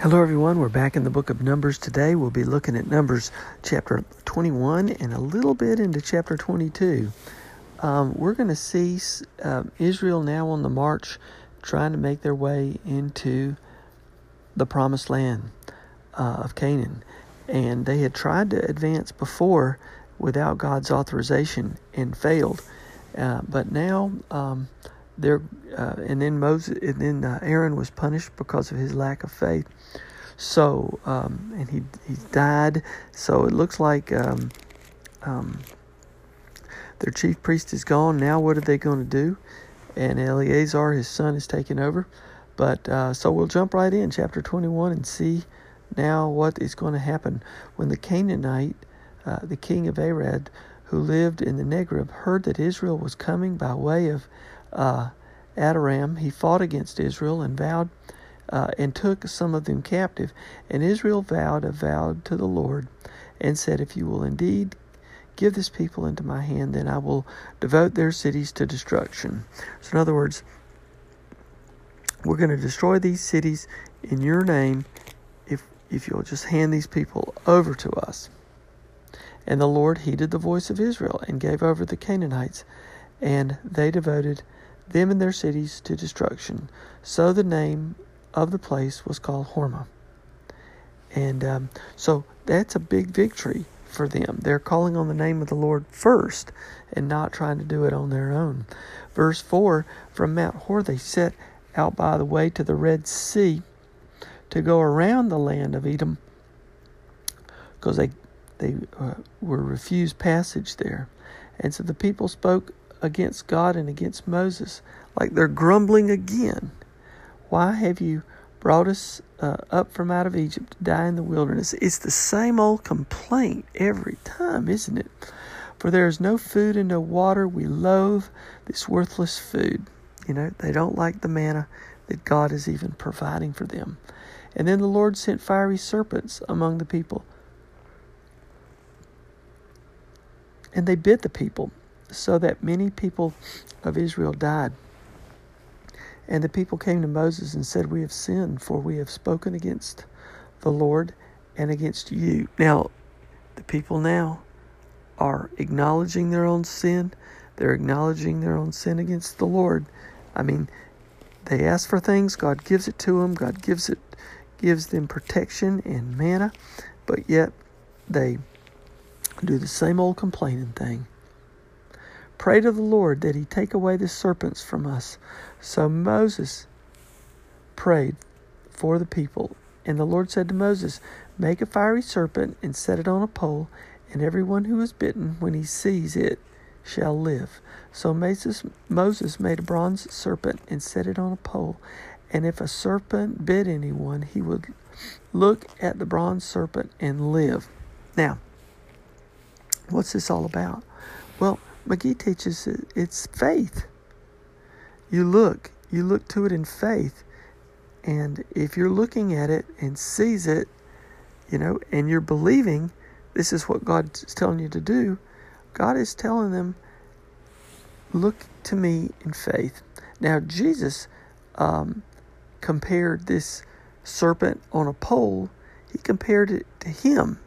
Hello, everyone. We're back in the book of Numbers today. We'll be looking at Numbers chapter 21 and a little bit into chapter 22. Um, we're going to see um, Israel now on the march, trying to make their way into the promised land uh, of Canaan. And they had tried to advance before without God's authorization and failed. Uh, but now um, they're, uh, and then Moses, and then uh, Aaron was punished because of his lack of faith. So, um, and he he died. So it looks like um, um, their chief priest is gone. Now, what are they going to do? And Eleazar, his son, is taking over. But uh, so we'll jump right in, chapter 21, and see now what is going to happen when the Canaanite, uh, the king of Arad, who lived in the Negev, heard that Israel was coming by way of uh, Atharim. He fought against Israel and vowed uh, and took some of them captive. And Israel vowed a vow to the Lord and said, If you will indeed give this people into my hand, then I will devote their cities to destruction. So, in other words, we're going to destroy these cities in your name if, if you'll just hand these people over to us. And the Lord heeded the voice of Israel and gave over the Canaanites, and they devoted them and their cities to destruction. So the name of the place was called Hormah. And um, so that's a big victory for them. They're calling on the name of the Lord first and not trying to do it on their own. Verse 4 From Mount Hor they set out by the way to the Red Sea to go around the land of Edom because they, they uh, were refused passage there. And so the people spoke against God and against Moses like they're grumbling again. Why have you brought us uh, up from out of Egypt to die in the wilderness? It's the same old complaint every time, isn't it? For there is no food and no water. We loathe this worthless food. You know, they don't like the manna that God is even providing for them. And then the Lord sent fiery serpents among the people. And they bit the people, so that many people of Israel died. And the people came to Moses and said, We have sinned, for we have spoken against the Lord and against you. Now, the people now are acknowledging their own sin. They're acknowledging their own sin against the Lord. I mean, they ask for things, God gives it to them, God gives it gives them protection and manna, but yet they do the same old complaining thing. Pray to the Lord that he take away the serpents from us. So Moses prayed for the people. And the Lord said to Moses, Make a fiery serpent and set it on a pole, and everyone who is bitten, when he sees it, shall live. So Moses, Moses made a bronze serpent and set it on a pole. And if a serpent bit anyone, he would look at the bronze serpent and live. Now, what's this all about? Well, McGee teaches it's faith. You look, you look to it in faith. And if you're looking at it and sees it, you know, and you're believing this is what God's telling you to do, God is telling them, look to me in faith. Now, Jesus um, compared this serpent on a pole, he compared it to him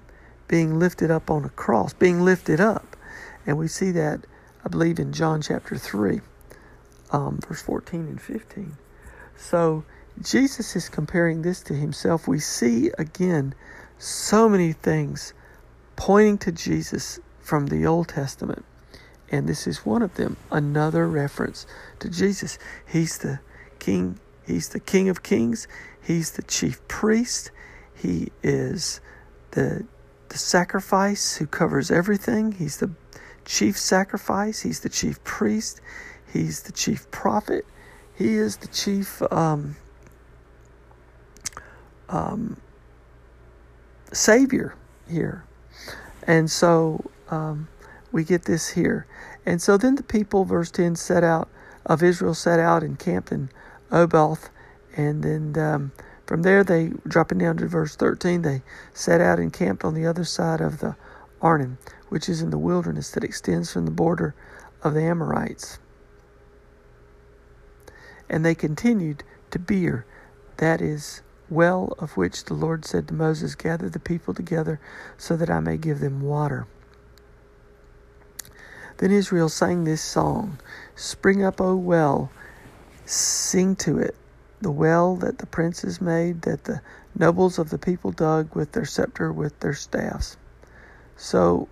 being lifted up on a cross, being lifted up. And we see that, I believe, in John chapter 3, um, verse 14 and 15. So Jesus is comparing this to himself. We see again so many things pointing to Jesus from the Old Testament. And this is one of them, another reference to Jesus. He's the king, he's the king of kings, he's the chief priest, he is the the sacrifice who covers everything. He's the chief sacrifice, he's the chief priest, he's the chief prophet, he is the chief um, um, savior here. And so um, we get this here. And so then the people, verse 10, set out of Israel, set out and camped in Oboth. And then um, from there, they, dropping down to verse 13, they set out and camped on the other side of the Arnon, which is in the wilderness that extends from the border of the Amorites. And they continued to Beer, that is, well of which the Lord said to Moses, Gather the people together so that I may give them water. Then Israel sang this song Spring up, O well, sing to it, the well that the princes made, that the nobles of the people dug with their scepter, with their staffs. So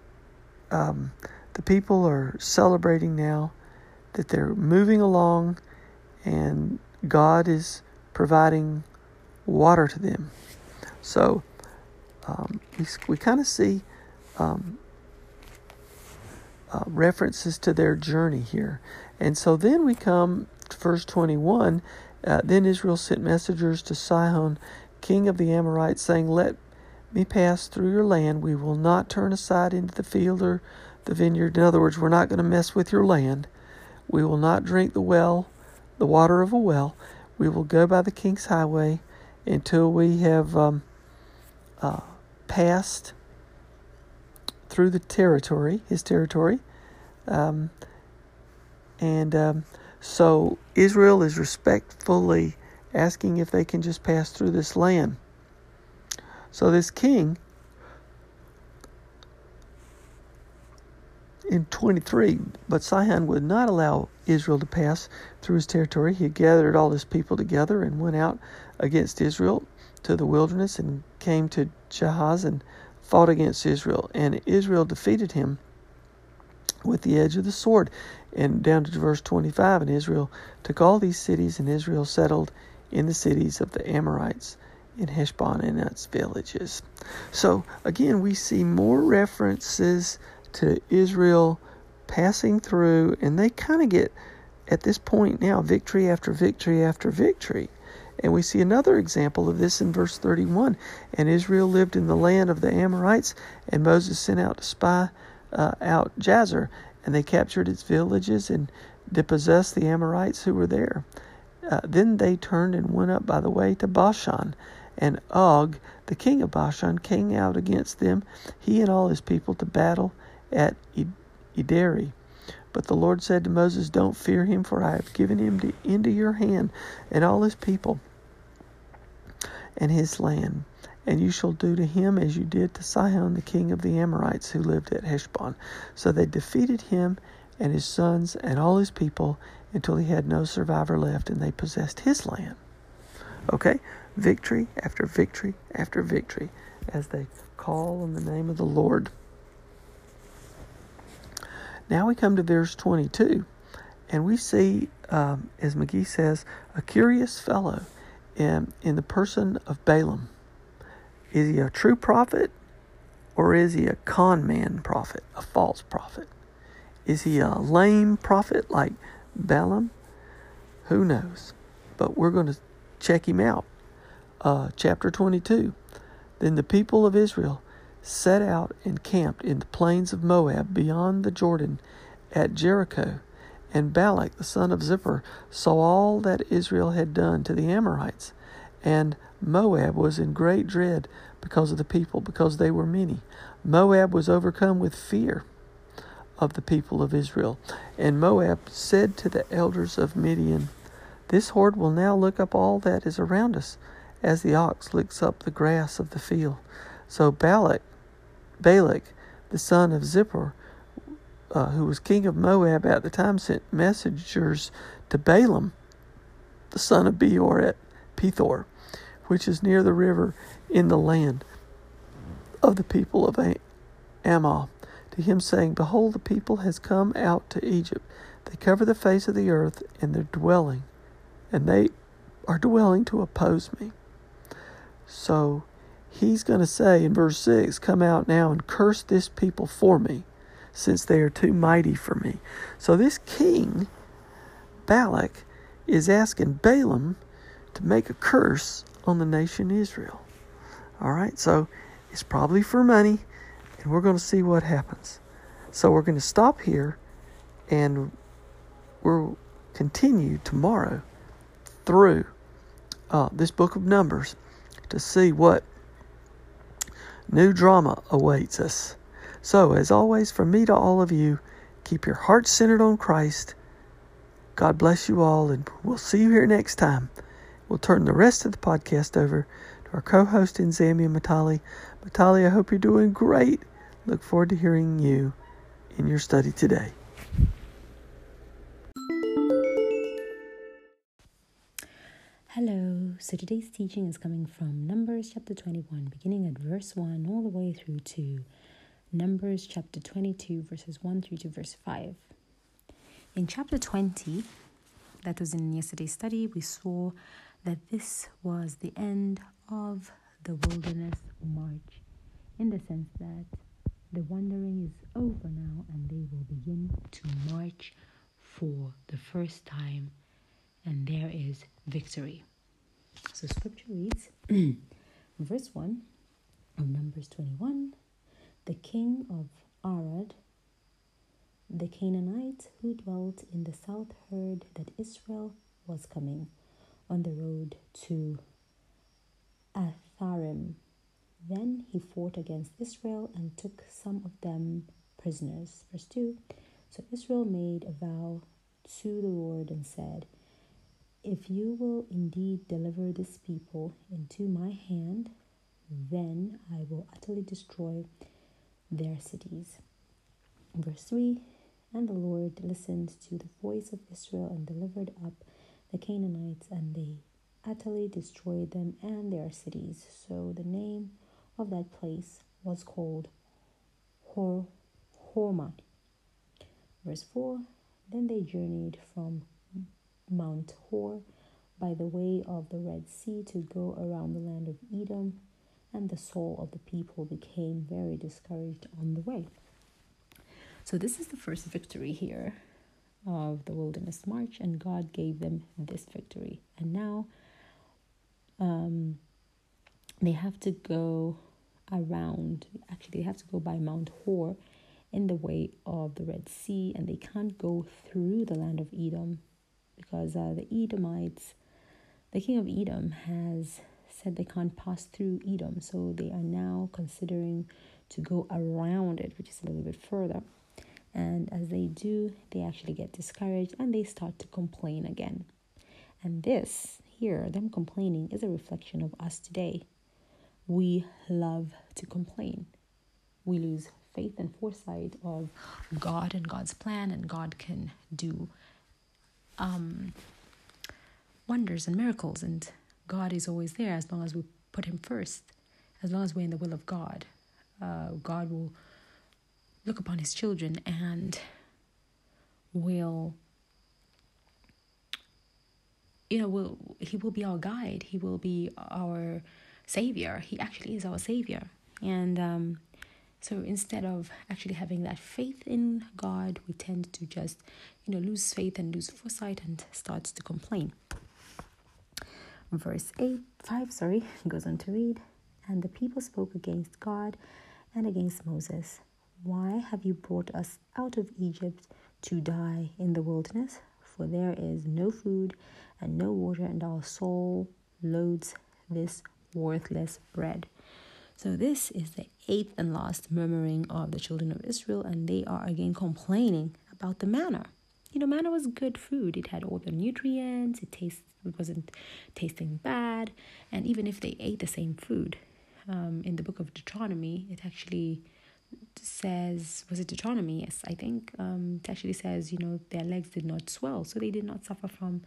um, the people are celebrating now that they're moving along and God is providing water to them. So um, we, we kind of see um, uh, references to their journey here. And so then we come to verse 21. Uh, then Israel sent messengers to Sihon, king of the Amorites, saying, Let me pass through your land. We will not turn aside into the field or the vineyard. In other words, we're not going to mess with your land. We will not drink the well, the water of a well. We will go by the king's highway until we have um, uh, passed through the territory, his territory. Um, and um, so Israel is respectfully asking if they can just pass through this land. So this king in 23, but Sihon would not allow Israel to pass through his territory. He gathered all his people together and went out against Israel to the wilderness and came to Jahaz and fought against Israel. And Israel defeated him with the edge of the sword. And down to verse 25, and Israel took all these cities, and Israel settled in the cities of the Amorites in Heshbon and its villages. So again, we see more references to Israel passing through, and they kind of get, at this point now, victory after victory after victory. And we see another example of this in verse 31. And Israel lived in the land of the Amorites, and Moses sent out to spy uh, out Jazer, and they captured its villages and dispossessed the Amorites who were there. Uh, then they turned and went up by the way to Bashan, and Og, the king of Bashan, came out against them, he and all his people, to battle at Edrei. But the Lord said to Moses, Don't fear him, for I have given him to, into your hand and all his people and his land. And you shall do to him as you did to Sihon, the king of the Amorites, who lived at Heshbon. So they defeated him and his sons and all his people until he had no survivor left, and they possessed his land. Okay? Victory after victory after victory as they call on the name of the Lord. Now we come to verse 22, and we see, um, as McGee says, a curious fellow in, in the person of Balaam. Is he a true prophet or is he a con man prophet, a false prophet? Is he a lame prophet like Balaam? Who knows? But we're going to check him out. Uh, chapter 22. Then the people of Israel set out and camped in the plains of Moab beyond the Jordan at Jericho. And Balak the son of Zippor saw all that Israel had done to the Amorites. And Moab was in great dread because of the people, because they were many. Moab was overcome with fear of the people of Israel. And Moab said to the elders of Midian, This horde will now look up all that is around us, as the ox looks up the grass of the field. So Balak, Balak, the son of Zippor, uh, who was king of Moab at the time, sent messengers to Balaam, the son of Beor at Pethor, which is near the river in the land of the people of Ammon, to him saying, Behold, the people has come out to Egypt. They cover the face of the earth, and they're dwelling, and they are dwelling to oppose me. So he's going to say in verse 6 Come out now and curse this people for me, since they are too mighty for me. So this king, Balak, is asking Balaam to make a curse on the nation Israel. All right, so it's probably for money, and we're going to see what happens. So we're going to stop here and we'll continue tomorrow through uh, this book of Numbers to see what new drama awaits us. So, as always, from me to all of you, keep your heart centered on Christ. God bless you all, and we'll see you here next time. We'll turn the rest of the podcast over to our co host in Zambia, Matali. Matali, I hope you're doing great. Look forward to hearing you in your study today. So today's teaching is coming from Numbers chapter 21, beginning at verse 1 all the way through to Numbers chapter 22, verses 1 through to verse 5. In chapter 20, that was in yesterday's study, we saw that this was the end of the wilderness march, in the sense that the wandering is over now and they will begin to march for the first time, and there is victory. So, scripture reads, verse 1 of Numbers 21 The king of Arad, the Canaanite who dwelt in the south, heard that Israel was coming on the road to Atharim. Then he fought against Israel and took some of them prisoners. Verse 2 So Israel made a vow to the Lord and said, If you will indeed deliver this people into my hand, then I will utterly destroy their cities. Verse 3 And the Lord listened to the voice of Israel and delivered up the Canaanites, and they utterly destroyed them and their cities. So the name of that place was called Hor- Hormah. Verse 4 Then they journeyed from Mount Hor by the way of the Red Sea to go around the land of Edom, and the soul of the people became very discouraged on the way. So, this is the first victory here of the wilderness march, and God gave them this victory. And now um, they have to go around, actually, they have to go by Mount Hor in the way of the Red Sea, and they can't go through the land of Edom because uh, the Edomites, the king of Edom, has said they can't pass through Edom, so they are now considering to go around it, which is a little bit further. And as they do, they actually get discouraged and they start to complain again. And this here, them complaining, is a reflection of us today. We love to complain. We lose faith and foresight of God and God's plan, and God can do um, wonders and miracles. And God is always there as long as we put Him first, as long as we're in the will of God. Uh, God will look upon his children and will you know will he will be our guide he will be our savior he actually is our savior and um, so instead of actually having that faith in god we tend to just you know lose faith and lose foresight and starts to complain verse 8 5 sorry goes on to read and the people spoke against god and against moses why have you brought us out of Egypt to die in the wilderness? For there is no food and no water, and our soul loads this worthless bread. So, this is the eighth and last murmuring of the children of Israel, and they are again complaining about the manna. you know, manna was good food. It had all the nutrients. It tasted it wasn't tasting bad, and even if they ate the same food, um, in the book of Deuteronomy, it actually says was it Deuteronomy? Yes, I think um, it actually says you know their legs did not swell, so they did not suffer from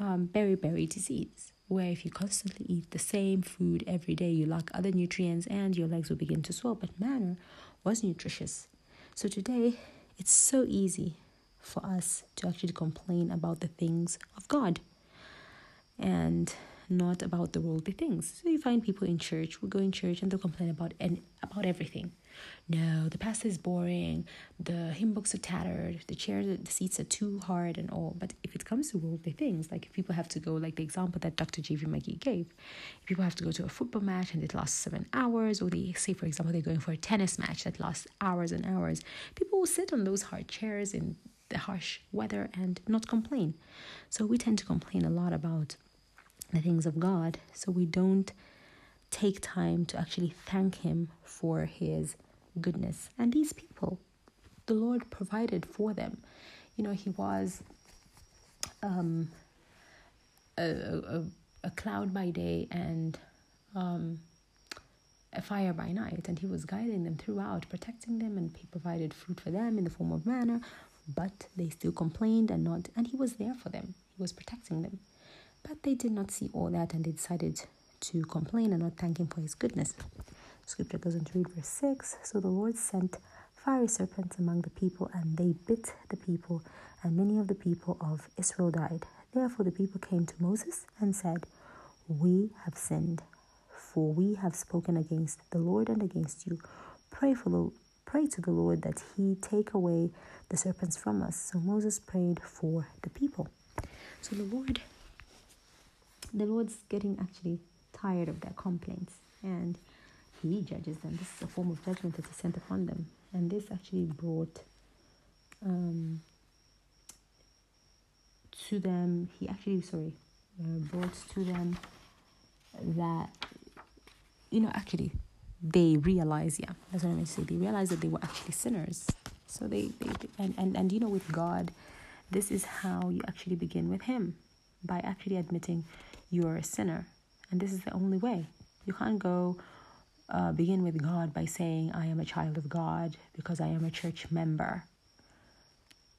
um, beriberi disease. Where if you constantly eat the same food every day, you lack other nutrients and your legs will begin to swell. But manna was nutritious. So today, it's so easy for us to actually complain about the things of God and not about the worldly things. So you find people in church, we go in church and they'll complain about and about everything. No, the pastor is boring, the hymn books are tattered, the chairs the seats are too hard and all. But if it comes to worldly things, like if people have to go like the example that Dr. J.V. McGee gave, if people have to go to a football match and it lasts seven hours, or they say for example they're going for a tennis match that lasts hours and hours, people will sit on those hard chairs in the harsh weather and not complain. So we tend to complain a lot about the things of God. So we don't take time to actually thank Him for His goodness. And these people, the Lord provided for them. You know, He was um, a, a, a cloud by day and um, a fire by night, and He was guiding them throughout, protecting them, and He provided food for them in the form of manna. But they still complained and not, and He was there for them. He was protecting them. But they did not see all that and they decided to complain and not thank him for his goodness. Scripture goes on to read verse 6 So the Lord sent fiery serpents among the people, and they bit the people, and many of the people of Israel died. Therefore the people came to Moses and said, We have sinned, for we have spoken against the Lord and against you. Pray for the pray to the Lord that he take away the serpents from us. So Moses prayed for the people. So the Lord the Lord's getting actually tired of their complaints and he judges them. This is a form of judgment that is sent upon them. And this actually brought um, to them, he actually, sorry, uh, brought to them that, you know, actually, they realize, yeah, that's what I meant to say. They realize that they were actually sinners. So they, they, and, and, and you know, with God, this is how you actually begin with Him by actually admitting you are a sinner. And this is the only way. You can't go uh, begin with God by saying, I am a child of God because I am a church member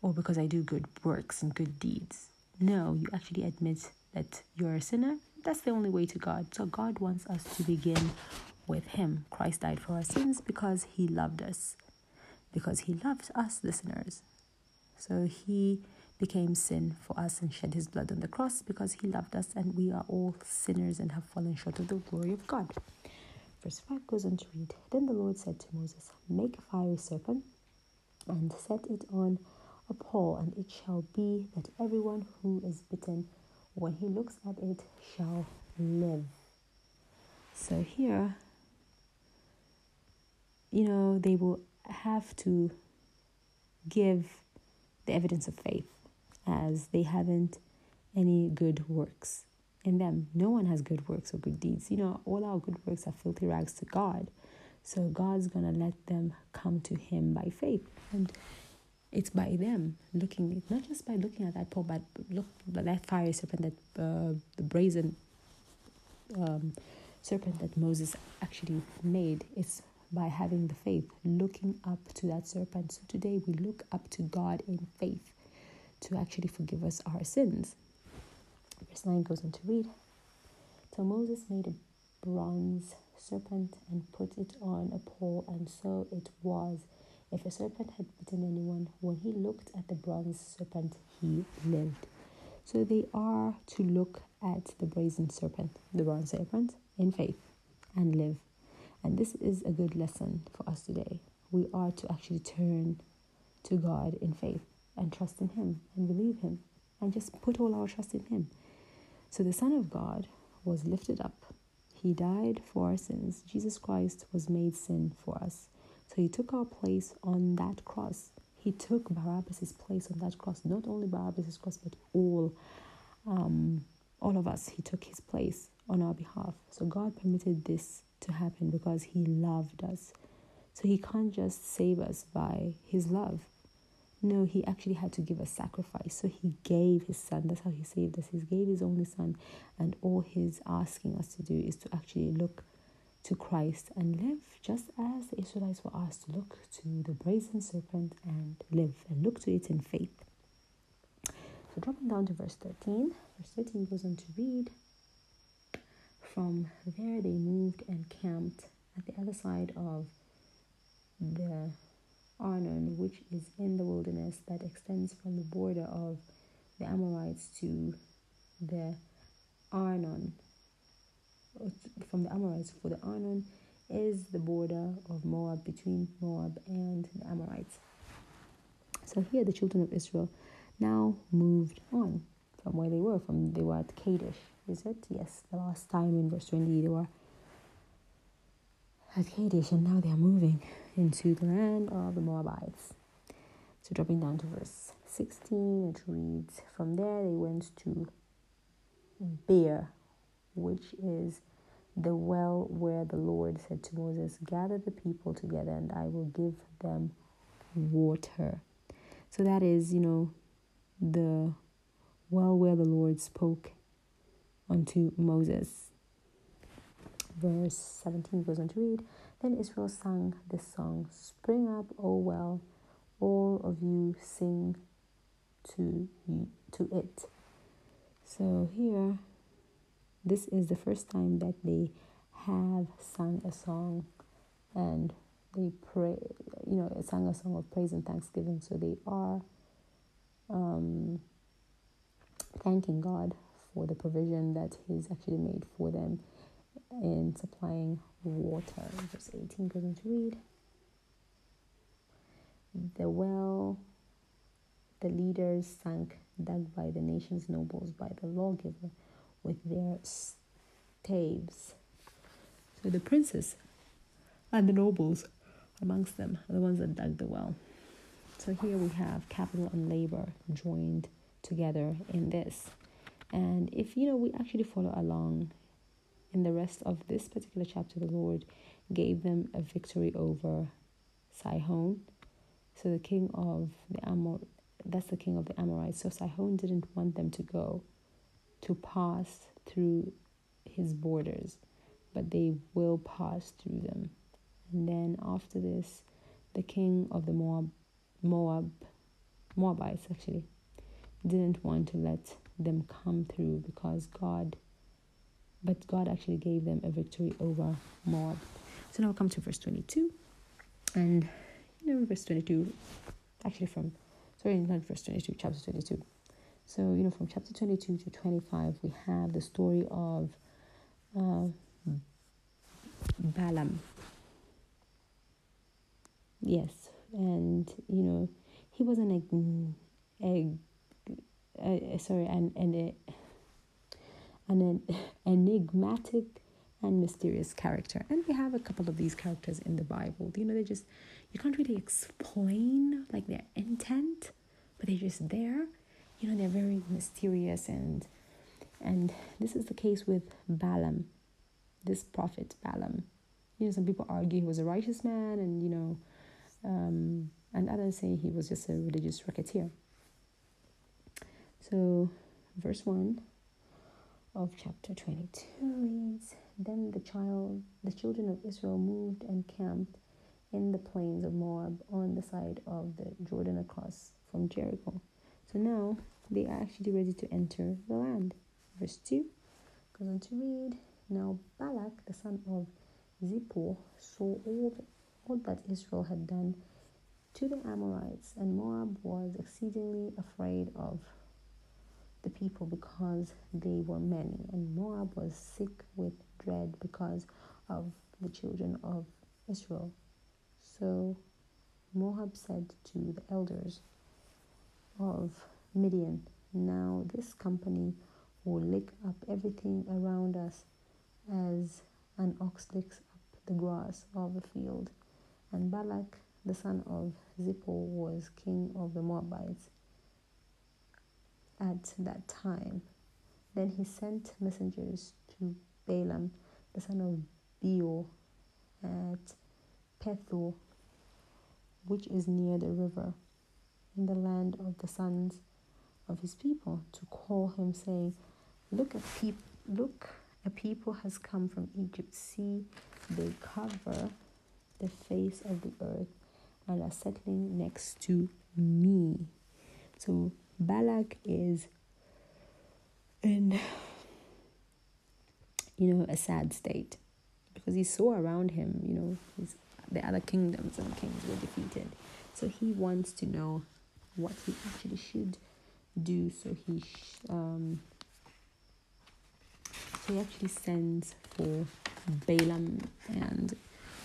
or because I do good works and good deeds. No, you actually admit that you're a sinner. That's the only way to God. So God wants us to begin with Him. Christ died for our sins because He loved us, because He loved us, listeners. So He became sin for us and shed his blood on the cross because he loved us and we are all sinners and have fallen short of the glory of God. Verse 5 goes on to read Then the Lord said to Moses, Make a fiery serpent and set it on a pole, and it shall be that everyone who is bitten, when he looks at it, shall live. So here, you know, they will have to give the evidence of faith as they haven't any good works in them. No one has good works or good deeds. You know, all our good works are filthy rags to God. So God's going to let them come to Him by faith. And it's by them looking, not just by looking at that pole, but look at that fiery serpent, that uh, the brazen um, serpent that Moses actually made. It's by having the faith, looking up to that serpent. So today we look up to God in faith to actually forgive us our sins. Verse 9 goes on to read So Moses made a bronze serpent and put it on a pole, and so it was. If a serpent had bitten anyone, when he looked at the bronze serpent, he lived. So they are to look at the brazen serpent, the bronze serpent, in faith and live. And this is a good lesson for us today. We are to actually turn to God in faith and trust in Him and believe Him and just put all our trust in Him. So the Son of God was lifted up. He died for our sins. Jesus Christ was made sin for us. So He took our place on that cross. He took Barabbas' place on that cross. Not only Barabbas' cross, but all, um, all of us. He took His place on our behalf. So God permitted this to happen because He loved us. So He can't just save us by His love No, he actually had to give a sacrifice. So he gave his son. That's how he saved us. He gave his only son. And all he's asking us to do is to actually look to Christ and live just as the Israelites were asked to look to the brazen serpent and live and look to it in faith. So dropping down to verse 13, verse 13 goes on to read From there they moved and camped at the other side of the Arnon, which is in the wilderness that extends from the border of the Amorites to the Arnon, from the Amorites, for the Arnon is the border of Moab between Moab and the Amorites. So here the children of Israel now moved on from where they were. From they were at Kadesh, is it? Yes, the last time in verse 20 they were at Kadesh, and now they are moving into the land of the Moabites. So dropping down to verse 16, it reads, From there they went to Beer, which is the well where the Lord said to Moses, Gather the people together and I will give them water. So that is, you know, the well where the Lord spoke unto Moses. Verse 17 goes on to read Then Israel sang this song Spring up, O well, all of you sing to, to it. So here this is the first time that they have sung a song and they pray, you know, sang a song of praise and thanksgiving. So they are um, thanking God for the provision that He's actually made for them in supplying water. Verse 18 goes on to read The well the leaders sank, dug by the nation's nobles, by the lawgiver with their staves. So the princes and the nobles amongst them are the ones that dug the well. So here we have capital and labor joined together in this. And if you know we actually follow along in the rest of this particular chapter, the Lord gave them a victory over Sihon. So the king of the Amor that's the king of the Amorites. So Sihon didn't want them to go to pass through his borders, but they will pass through them. And then after this, the king of the Moab, Moab, Moabites actually didn't want to let them come through because God, but God actually gave them a victory over Moab. So now we come to verse 22. And you know, verse 22, actually from, sorry, not verse 22, chapter 22. So, you know, from chapter 22 to 25, we have the story of uh, Balaam. Yes, and you know, he was an egg, egg, sorry, and an, an, an enigmatic and mysterious character. And we have a couple of these characters in the Bible. You know, they just, you can't really explain like their intent, but they're just there you know they're very mysterious and and this is the case with Balaam, this prophet Balaam. You know, some people argue he was a righteous man, and you know, um, and others say he was just a religious racketeer. So, verse one of chapter twenty-two reads: Then the child, the children of Israel moved and camped in the plains of Moab on the side of the Jordan across from Jericho. So now they are actually ready to enter the land. Verse 2 goes on to read Now Balak, the son of Zippor, saw all, the, all that Israel had done to the Amorites, and Moab was exceedingly afraid of the people because they were many, and Moab was sick with dread because of the children of Israel. So Moab said to the elders, of Midian. Now this company will lick up everything around us as an ox licks up the grass of the field. And Balak, the son of Zippor, was king of the Moabites at that time. Then he sent messengers to Balaam, the son of Beor, at Pethor, which is near the river in the land of the sons of his people to call him, saying, Look at people look a people has come from Egypt. See, they cover the face of the earth and are settling next to me. So Balak is in you know a sad state because he saw around him, you know, his, the other kingdoms and kings were defeated. So he wants to know what he actually should do. So he um, so he actually sends for Balaam, and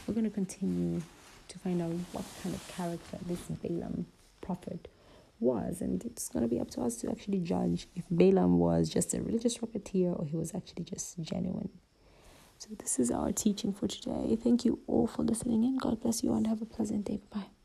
we're going to continue to find out what kind of character this Balaam prophet was, and it's going to be up to us to actually judge if Balaam was just a religious rocketeer or he was actually just genuine. So, this is our teaching for today. Thank you all for listening in. God bless you and have a pleasant day. Bye.